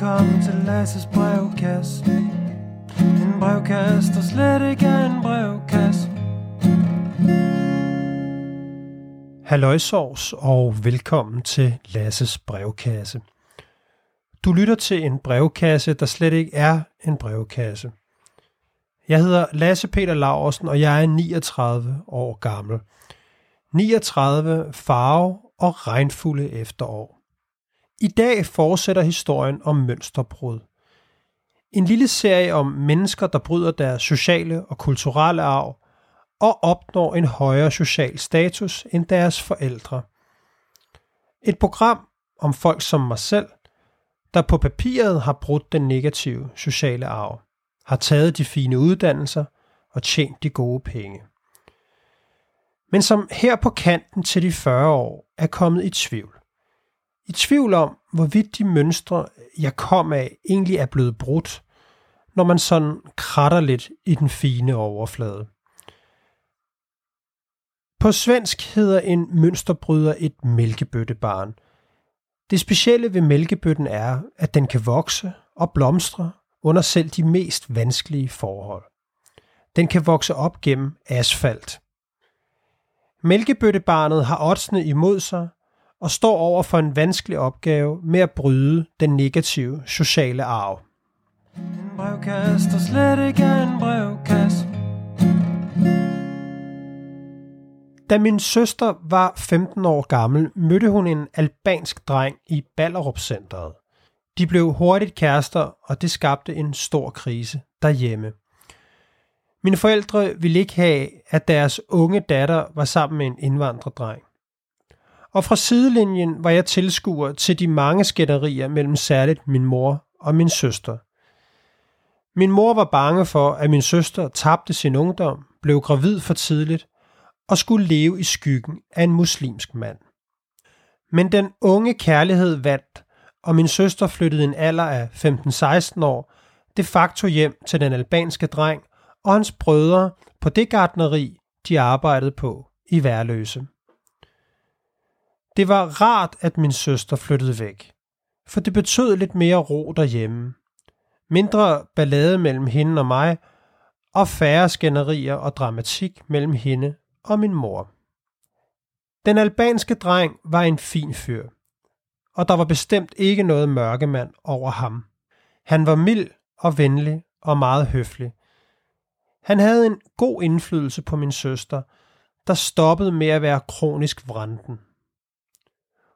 Velkommen til Lasses brevkasse En brevkasse, der slet ikke er en brevkasse Halløjsovs og velkommen til Lasses brevkasse. Du lytter til en brevkasse, der slet ikke er en brevkasse. Jeg hedder Lasse Peter Laursen, og jeg er 39 år gammel. 39 farve og regnfulde efterår. I dag fortsætter historien om mønsterbrud. En lille serie om mennesker, der bryder deres sociale og kulturelle arv og opnår en højere social status end deres forældre. Et program om folk som mig selv, der på papiret har brudt den negative sociale arv, har taget de fine uddannelser og tjent de gode penge. Men som her på kanten til de 40 år er kommet i tvivl i tvivl om, hvorvidt de mønstre, jeg kom af, egentlig er blevet brudt, når man sådan kratter lidt i den fine overflade. På svensk hedder en mønsterbryder et mælkebøttebarn. Det specielle ved mælkebøtten er, at den kan vokse og blomstre under selv de mest vanskelige forhold. Den kan vokse op gennem asfalt. Mælkebøttebarnet har oddsene imod sig, og står over for en vanskelig opgave med at bryde den negative sociale arv. En brevkasse, der slet ikke en brevkasse. Da min søster var 15 år gammel, mødte hun en albansk dreng i Ballerup Centeret. De blev hurtigt kærester, og det skabte en stor krise derhjemme. Mine forældre ville ikke have, at deres unge datter var sammen med en indvandrerdreng og fra sidelinjen var jeg tilskuer til de mange skænderier mellem særligt min mor og min søster. Min mor var bange for, at min søster tabte sin ungdom, blev gravid for tidligt og skulle leve i skyggen af en muslimsk mand. Men den unge kærlighed vandt, og min søster flyttede en alder af 15-16 år de facto hjem til den albanske dreng og hans brødre på det gardneri, de arbejdede på i Værløse. Det var rart, at min søster flyttede væk, for det betød lidt mere ro derhjemme. Mindre ballade mellem hende og mig, og færre skænderier og dramatik mellem hende og min mor. Den albanske dreng var en fin fyr, og der var bestemt ikke noget mørkemand over ham. Han var mild og venlig og meget høflig. Han havde en god indflydelse på min søster, der stoppede med at være kronisk vranden.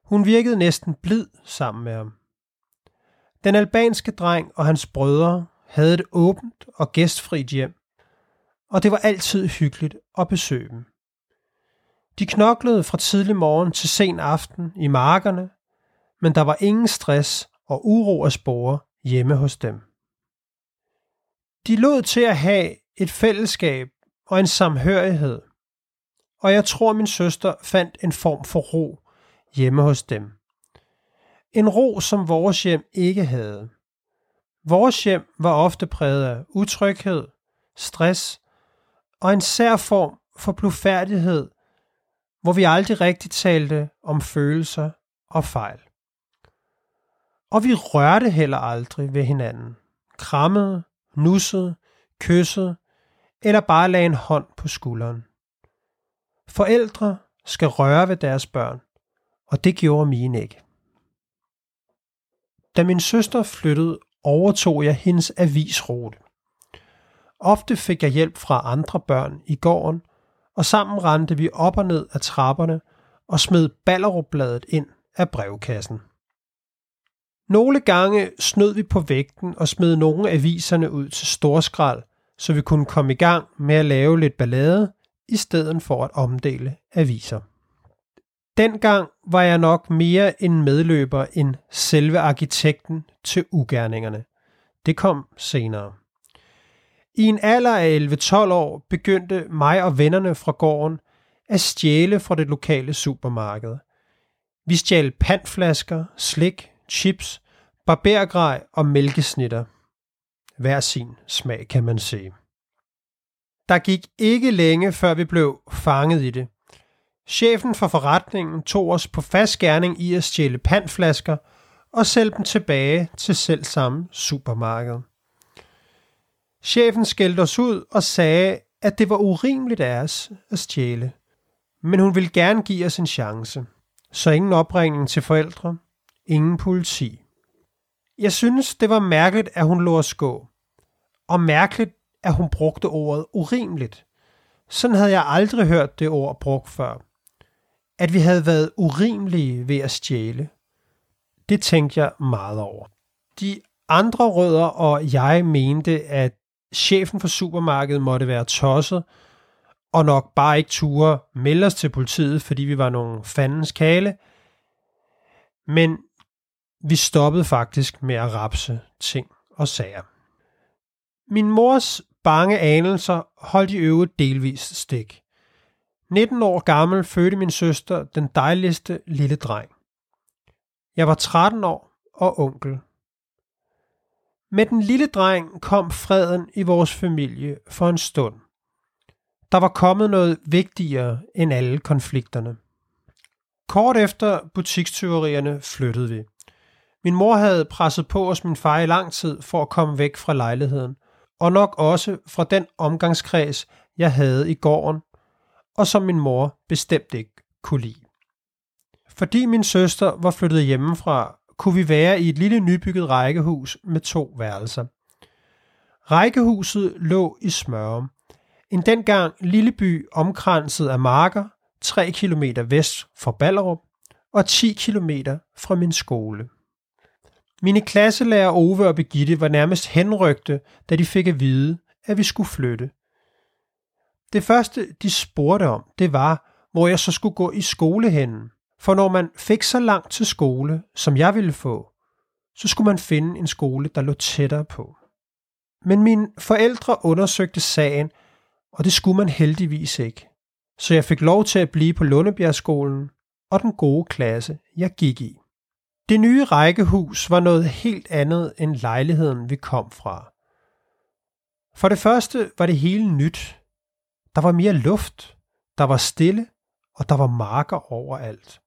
Hun virkede næsten blid sammen med ham. Den albanske dreng og hans brødre havde et åbent og gæstfrit hjem, og det var altid hyggeligt at besøge dem. De knoklede fra tidlig morgen til sen aften i markerne, men der var ingen stress og uro at spore hjemme hos dem. De lod til at have et fællesskab og en samhørighed, og jeg tror min søster fandt en form for ro hjemme hos dem. En ro, som vores hjem ikke havde. Vores hjem var ofte præget af utryghed, stress og en sær form for blufærdighed, hvor vi aldrig rigtig talte om følelser og fejl. Og vi rørte heller aldrig ved hinanden. Krammede, nussede, kyssede eller bare lagde en hånd på skulderen. Forældre skal røre ved deres børn, og det gjorde mine ikke. Da min søster flyttede, overtog jeg hendes avisrute. Ofte fik jeg hjælp fra andre børn i gården, og sammen rendte vi op og ned af trapperne og smed ballerupbladet ind af brevkassen. Nogle gange snød vi på vægten og smed nogle aviserne ud til storskrald, så vi kunne komme i gang med at lave lidt ballade, i stedet for at omdele aviser. Dengang var jeg nok mere en medløber end selve arkitekten til ugerningerne. Det kom senere. I en alder af 11-12 år begyndte mig og vennerne fra gården at stjæle fra det lokale supermarked. Vi stjal pandflasker, slik, chips, barbergrej og mælkesnitter. Hver sin smag, kan man se. Der gik ikke længe, før vi blev fanget i det. Chefen for forretningen tog os på fast gerning i at stjæle pandflasker og sælge dem tilbage til selv samme supermarked. Chefen skældte os ud og sagde, at det var urimeligt af os at stjæle. Men hun ville gerne give os en chance. Så ingen opringning til forældre, ingen politi. Jeg synes, det var mærkeligt, at hun lå os gå. Og mærkeligt, at hun brugte ordet urimeligt. Sådan havde jeg aldrig hørt det ord brugt før. At vi havde været urimelige ved at stjæle. Det tænkte jeg meget over. De andre rødder og jeg mente, at chefen for supermarkedet måtte være tosset, og nok bare ikke ture melde os til politiet, fordi vi var nogle fandens kale. Men vi stoppede faktisk med at rapse ting og sager. Min mors bange anelser holdt i øvrigt delvist stik. 19 år gammel fødte min søster den dejligste lille dreng. Jeg var 13 år og onkel. Med den lille dreng kom freden i vores familie for en stund. Der var kommet noget vigtigere end alle konflikterne. Kort efter butikstyverierne flyttede vi. Min mor havde presset på os min far i lang tid for at komme væk fra lejligheden, og nok også fra den omgangskreds, jeg havde i gården, og som min mor bestemt ikke kunne lide. Fordi min søster var flyttet hjemmefra, kunne vi være i et lille nybygget rækkehus med to værelser. Rækkehuset lå i Smørum, en dengang lille by omkranset af marker, 3 km vest for Ballerup og 10 km fra min skole. Mine klasselærer Ove og Begitte var nærmest henrygte, da de fik at vide, at vi skulle flytte. Det første, de spurgte om, det var, hvor jeg så skulle gå i skole henne. For når man fik så langt til skole, som jeg ville få, så skulle man finde en skole, der lå tættere på. Men mine forældre undersøgte sagen, og det skulle man heldigvis ikke. Så jeg fik lov til at blive på Lundebjergskolen og den gode klasse, jeg gik i. Det nye rækkehus var noget helt andet end lejligheden, vi kom fra. For det første var det hele nyt. Der var mere luft, der var stille, og der var marker overalt.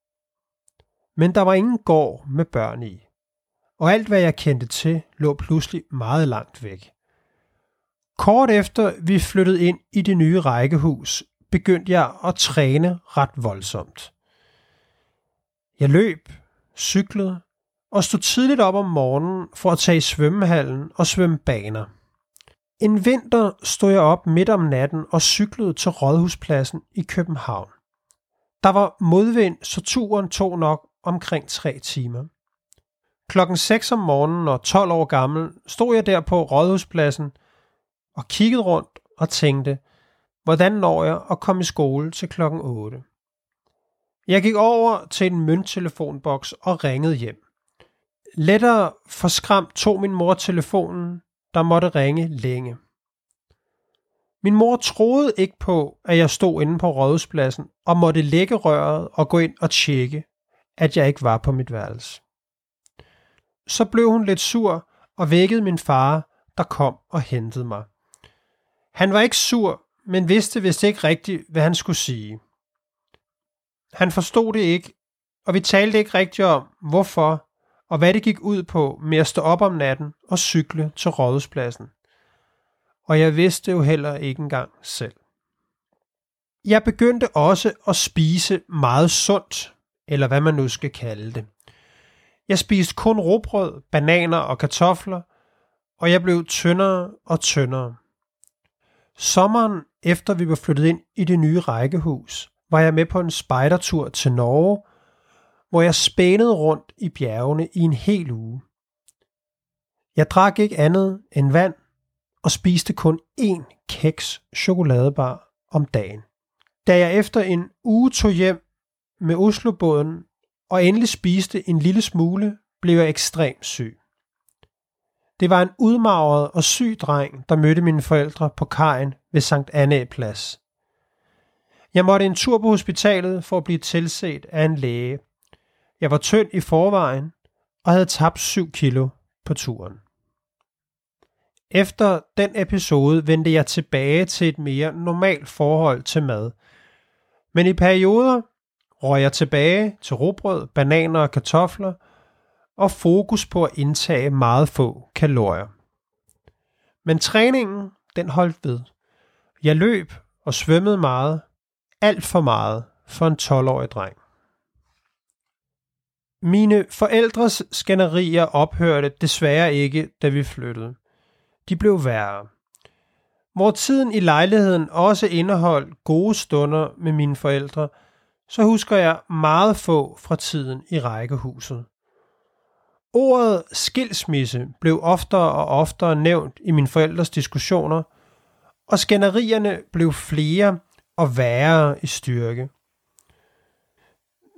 Men der var ingen gård med børn i, og alt hvad jeg kendte til lå pludselig meget langt væk. Kort efter vi flyttede ind i det nye rækkehus, begyndte jeg at træne ret voldsomt. Jeg løb, cyklede og stod tidligt op om morgenen for at tage i svømmehallen og svømme baner. En vinter stod jeg op midt om natten og cyklede til Rådhuspladsen i København. Der var modvind, så turen tog nok omkring tre timer. Klokken 6 om morgenen og 12 år gammel stod jeg der på Rådhuspladsen og kiggede rundt og tænkte, hvordan når jeg at komme i skole til klokken 8. Jeg gik over til en mønttelefonboks og ringede hjem. Lettere forskræmt tog min mor telefonen, der måtte ringe længe. Min mor troede ikke på, at jeg stod inde på rådhuspladsen og måtte lægge røret og gå ind og tjekke, at jeg ikke var på mit værelse. Så blev hun lidt sur og vækkede min far, der kom og hentede mig. Han var ikke sur, men vidste vist ikke rigtigt, hvad han skulle sige. Han forstod det ikke, og vi talte ikke rigtigt om, hvorfor og hvad det gik ud på med at stå op om natten og cykle til rådhuspladsen. Og jeg vidste jo heller ikke engang selv. Jeg begyndte også at spise meget sundt, eller hvad man nu skal kalde det. Jeg spiste kun råbrød, bananer og kartofler, og jeg blev tyndere og tyndere. Sommeren efter vi var flyttet ind i det nye rækkehus, var jeg med på en spejdertur til Norge, hvor jeg spænede rundt i bjergene i en hel uge. Jeg drak ikke andet end vand og spiste kun én keks chokoladebar om dagen. Da jeg efter en uge tog hjem med Oslobåden og endelig spiste en lille smule, blev jeg ekstremt syg. Det var en udmagret og syg dreng, der mødte mine forældre på kajen ved Sankt Anna Plads. Jeg måtte en tur på hospitalet for at blive tilset af en læge. Jeg var tynd i forvejen og havde tabt 7 kilo på turen. Efter den episode vendte jeg tilbage til et mere normalt forhold til mad. Men i perioder røg jeg tilbage til råbrød, bananer og kartofler, og fokus på at indtage meget få kalorier. Men træningen, den holdt ved. Jeg løb og svømmede meget, alt for meget for en 12-årig dreng. Mine forældres skænderier ophørte desværre ikke, da vi flyttede. De blev værre. Hvor tiden i lejligheden også indeholdt gode stunder med mine forældre, så husker jeg meget få fra tiden i rækkehuset. Ordet skilsmisse blev oftere og oftere nævnt i mine forældres diskussioner, og skænderierne blev flere og værre i styrke.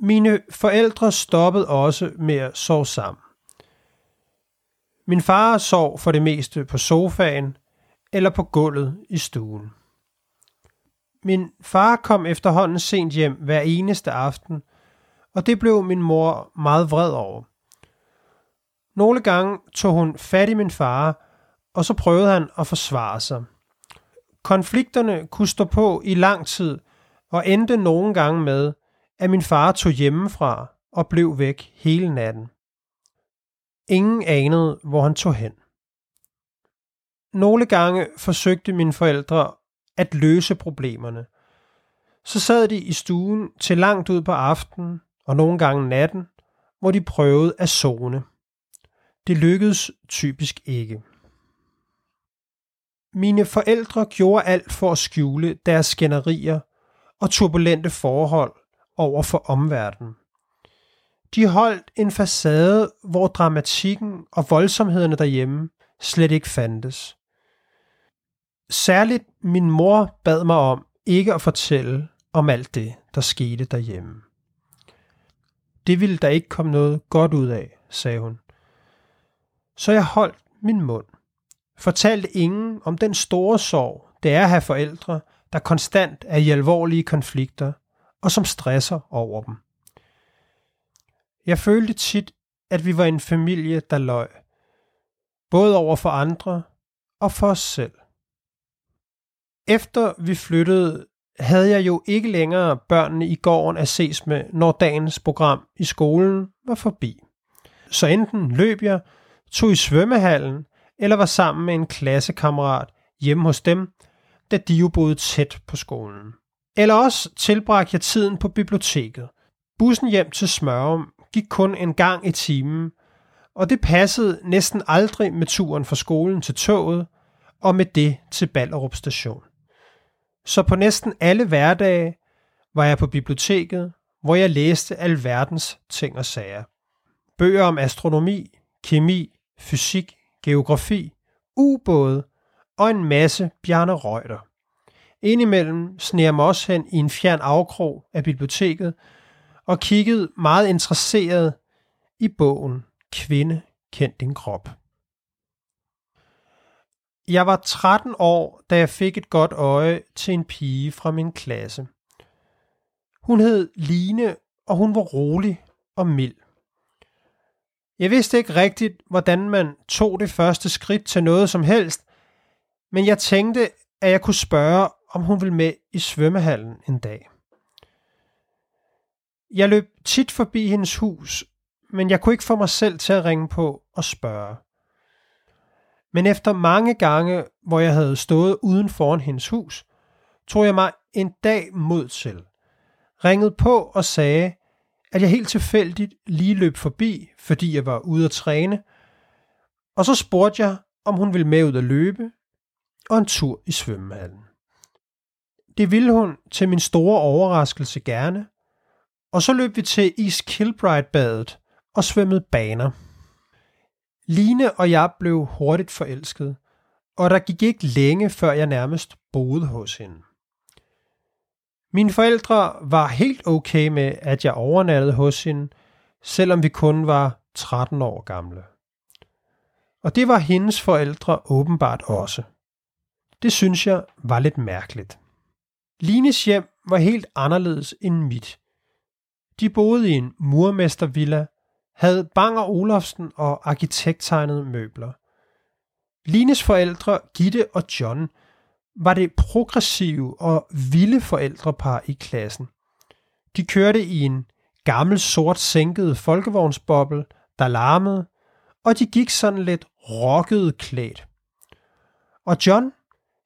Mine forældre stoppede også med at sove sammen. Min far sov for det meste på sofaen eller på gulvet i stuen. Min far kom efterhånden sent hjem hver eneste aften, og det blev min mor meget vred over. Nogle gange tog hun fat i min far, og så prøvede han at forsvare sig. Konflikterne kunne stå på i lang tid, og endte nogle gange med, at min far tog hjemmefra og blev væk hele natten. Ingen anede, hvor han tog hen. Nogle gange forsøgte mine forældre at løse problemerne. Så sad de i stuen til langt ud på aftenen og nogle gange natten, hvor de prøvede at zone. Det lykkedes typisk ikke. Mine forældre gjorde alt for at skjule deres skænderier og turbulente forhold over for omverdenen. De holdt en facade, hvor dramatikken og voldsomhederne derhjemme slet ikke fandtes. Særligt min mor bad mig om ikke at fortælle om alt det, der skete derhjemme. Det ville der ikke komme noget godt ud af, sagde hun. Så jeg holdt min mund. Fortalte ingen om den store sorg, det er at have forældre, der konstant er i alvorlige konflikter, og som stresser over dem. Jeg følte tit, at vi var en familie, der løg. Både over for andre og for os selv. Efter vi flyttede, havde jeg jo ikke længere børnene i gården at ses med, når dagens program i skolen var forbi. Så enten løb jeg, tog i svømmehallen, eller var sammen med en klassekammerat hjemme hos dem, da de jo boede tæt på skolen. Eller også tilbragte jeg tiden på biblioteket. Bussen hjem til Smørum gik kun en gang i timen, og det passede næsten aldrig med turen fra skolen til toget, og med det til Ballerup station. Så på næsten alle hverdage var jeg på biblioteket, hvor jeg læste alverdens ting og sager. Bøger om astronomi, kemi, fysik, geografi, ubåde og en masse Bjarne Reuter. Indimellem sneer mig også hen i en fjern afkrog af biblioteket og kiggede meget interesseret i bogen Kvinde, kend din krop. Jeg var 13 år, da jeg fik et godt øje til en pige fra min klasse. Hun hed Line, og hun var rolig og mild. Jeg vidste ikke rigtigt, hvordan man tog det første skridt til noget som helst, men jeg tænkte, at jeg kunne spørge, om hun ville med i svømmehallen en dag. Jeg løb tit forbi hendes hus, men jeg kunne ikke få mig selv til at ringe på og spørge. Men efter mange gange, hvor jeg havde stået uden foran hendes hus, tog jeg mig en dag mod til, ringede på og sagde, at jeg helt tilfældigt lige løb forbi, fordi jeg var ude at træne, og så spurgte jeg, om hun ville med ud at løbe, og en tur i svømmehallen. Det ville hun til min store overraskelse gerne, og så løb vi til East Kilbride-badet og svømmede baner. Line og jeg blev hurtigt forelsket, og der gik ikke længe, før jeg nærmest boede hos hende. Mine forældre var helt okay med, at jeg overnattede hos hende, selvom vi kun var 13 år gamle. Og det var hendes forældre åbenbart også. Det synes jeg var lidt mærkeligt. Lines hjem var helt anderledes end mit. De boede i en murmestervilla, havde Banger Olofsen og arkitekttegnede møbler. Lines forældre, Gitte og John, var det progressive og vilde forældrepar i klassen. De kørte i en gammel sort sænket folkevognsboble, der larmede, og de gik sådan lidt rocket klædt. Og John,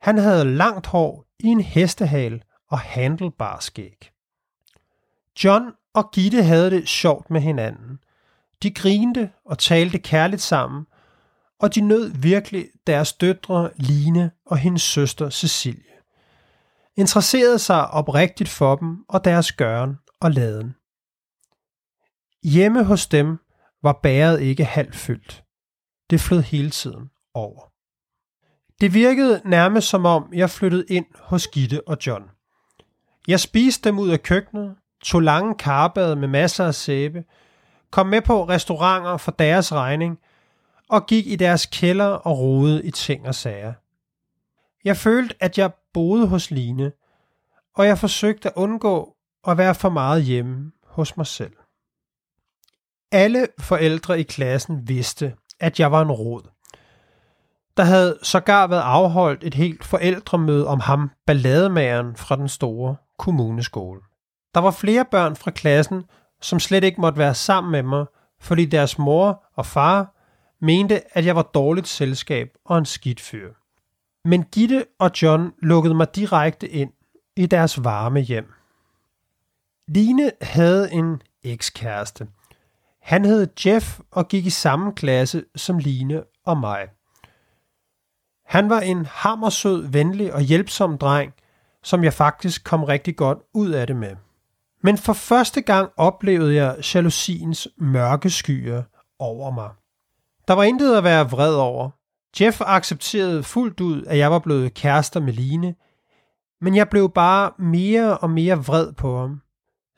han havde langt hår i en hestehal og handlebar skæg. John og Gitte havde det sjovt med hinanden. De grinte og talte kærligt sammen, og de nød virkelig deres døtre Line og hendes søster Cecilie. Interesserede sig oprigtigt for dem og deres gøren og laden. Hjemme hos dem var bæret ikke halvt fyldt. Det flød hele tiden over. Det virkede nærmest som om, jeg flyttede ind hos Gitte og John. Jeg spiste dem ud af køkkenet, tog lange karbade med masser af sæbe, kom med på restauranter for deres regning og gik i deres kælder og rode i ting og sager. Jeg følte, at jeg boede hos Line, og jeg forsøgte at undgå at være for meget hjemme hos mig selv. Alle forældre i klassen vidste, at jeg var en råd. Der havde sågar været afholdt et helt forældremøde om ham, ballademageren fra den store kommuneskole. Der var flere børn fra klassen, som slet ikke måtte være sammen med mig, fordi deres mor og far mente, at jeg var dårligt selskab og en skidt fyr. Men Gitte og John lukkede mig direkte ind i deres varme hjem. Line havde en ekskæreste. Han hed Jeff og gik i samme klasse som Line og mig. Han var en hammersød, venlig og hjælpsom dreng, som jeg faktisk kom rigtig godt ud af det med. Men for første gang oplevede jeg jalousiens mørke skyer over mig. Der var intet at være vred over. Jeff accepterede fuldt ud, at jeg var blevet kærester med Line, men jeg blev bare mere og mere vred på ham.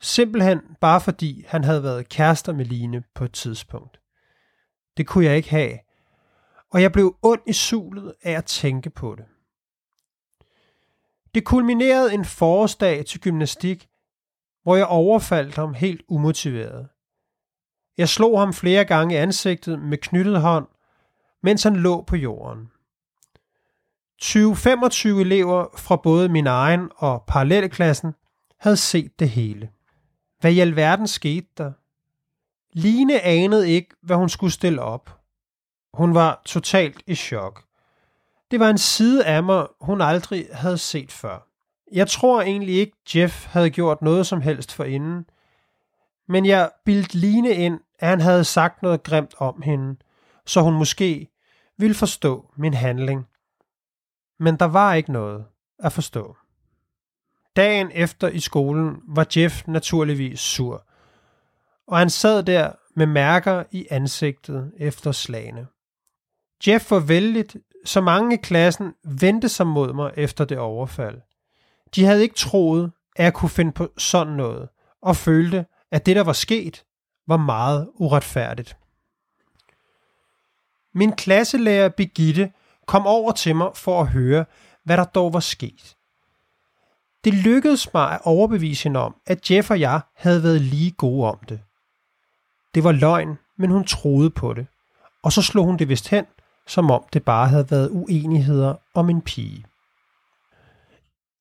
Simpelthen bare fordi han havde været kærester med Line på et tidspunkt. Det kunne jeg ikke have, og jeg blev ond i sulet af at tænke på det. Det kulminerede en forårsdag til gymnastik, hvor jeg overfaldt ham helt umotiveret. Jeg slog ham flere gange i ansigtet med knyttet hånd, mens han lå på jorden. 20-25 elever fra både min egen og parallelklassen havde set det hele. Hvad i alverden skete der? Line anede ikke, hvad hun skulle stille op. Hun var totalt i chok. Det var en side af mig, hun aldrig havde set før. Jeg tror egentlig ikke, Jeff havde gjort noget som helst for inden, men jeg bildte Line ind, at han havde sagt noget grimt om hende, så hun måske ville forstå min handling. Men der var ikke noget at forstå. Dagen efter i skolen var Jeff naturligvis sur, og han sad der med mærker i ansigtet efter slagene. Jeff var vældigt, så mange i klassen vendte sig mod mig efter det overfald. De havde ikke troet, at jeg kunne finde på sådan noget, og følte, at det, der var sket, var meget uretfærdigt. Min klasselærer Begitte kom over til mig for at høre, hvad der dog var sket. Det lykkedes mig at overbevise hende om, at Jeff og jeg havde været lige gode om det. Det var løgn, men hun troede på det. Og så slog hun det vist hen, som om det bare havde været uenigheder om en pige.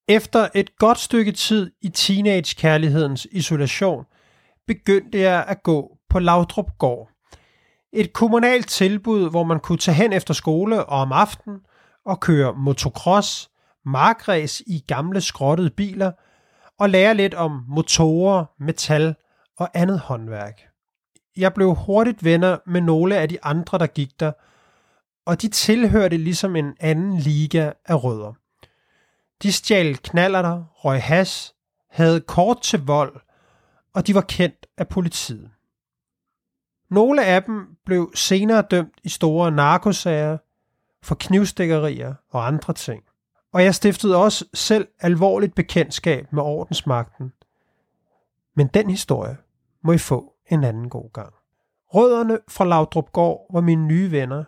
Efter et godt stykke tid i teenagekærlighedens isolation, begyndte jeg at gå på Laudrup Gård. Et kommunalt tilbud, hvor man kunne tage hen efter skole og om aftenen og køre motocross, markræs i gamle skrottede biler og lære lidt om motorer, metal og andet håndværk. Jeg blev hurtigt venner med nogle af de andre, der gik der, og de tilhørte ligesom en anden liga af rødder. De stjal knallerter, røg has, havde kort til vold, og de var kendt af politiet. Nogle af dem blev senere dømt i store narkosager for knivstikkerier og andre ting. Og jeg stiftede også selv alvorligt bekendtskab med ordensmagten. Men den historie må I få en anden god gang. Rødderne fra Laudrup Gård var mine nye venner,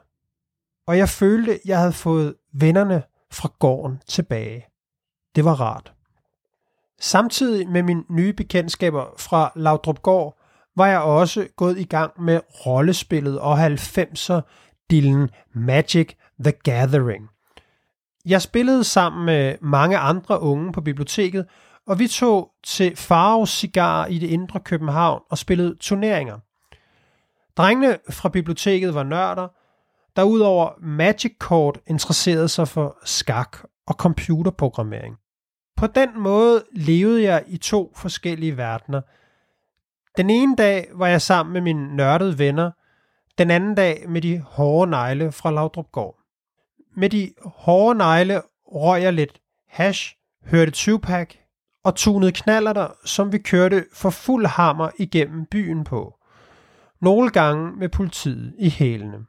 og jeg følte, jeg havde fået vennerne fra gården tilbage. Det var rart. Samtidig med mine nye bekendtskaber fra Laudrup Gård, var jeg også gået i gang med rollespillet og 90'er dillen Magic the Gathering. Jeg spillede sammen med mange andre unge på biblioteket, og vi tog til Faros Cigar i det indre København og spillede turneringer. Drengene fra biblioteket var nørder, der udover Magic Court interesserede sig for skak og computerprogrammering. På den måde levede jeg i to forskellige verdener. Den ene dag var jeg sammen med mine nørdede venner, den anden dag med de hårde negle fra Laudrup Gård. Med de hårde negle røg jeg lidt hash, hørte Tupac og tunede knallerter, som vi kørte for fuld hammer igennem byen på. Nogle gange med politiet i hælene.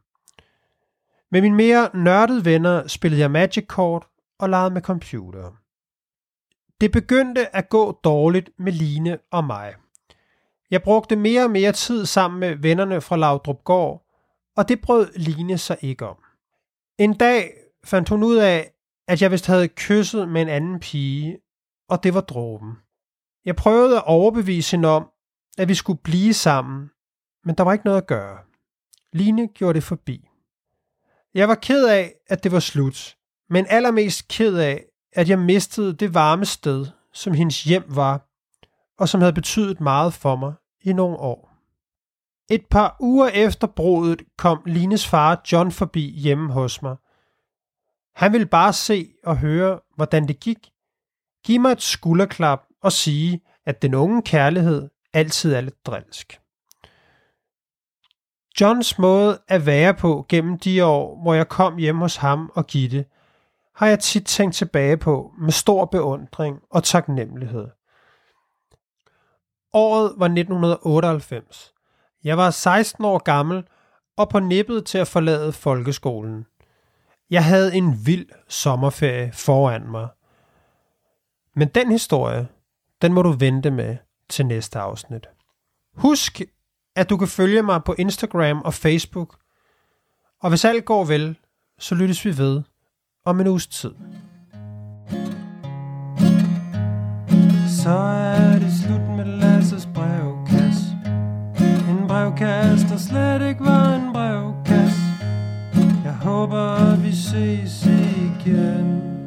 Med mine mere nørdede venner spillede jeg Magic Kort og legede med computer. Det begyndte at gå dårligt med Line og mig. Jeg brugte mere og mere tid sammen med vennerne fra Laudrup Gård, og det brød Line sig ikke om. En dag fandt hun ud af, at jeg vist havde kysset med en anden pige, og det var dråben. Jeg prøvede at overbevise hende om, at vi skulle blive sammen, men der var ikke noget at gøre. Line gjorde det forbi. Jeg var ked af, at det var slut, men allermest ked af, at jeg mistede det varme sted, som hendes hjem var, og som havde betydet meget for mig i nogle år. Et par uger efter brudet kom Lines far John forbi hjemme hos mig. Han ville bare se og høre, hvordan det gik. Giv mig et skulderklap og sige, at den unge kærlighed altid er lidt drilsk. Johns måde at være på gennem de år, hvor jeg kom hjem hos ham og Gitte, har jeg tit tænkt tilbage på med stor beundring og taknemmelighed. Året var 1998. Jeg var 16 år gammel og på nippet til at forlade folkeskolen. Jeg havde en vild sommerferie foran mig. Men den historie, den må du vente med til næste afsnit. Husk, at du kan følge mig på Instagram og Facebook. Og hvis alt går vel, så lyttes vi ved om en uges tid. Så er det slut med Lasses brevkasse. En brevkasse, der slet ikke var en brevkasse. Jeg håber, vi ses igen.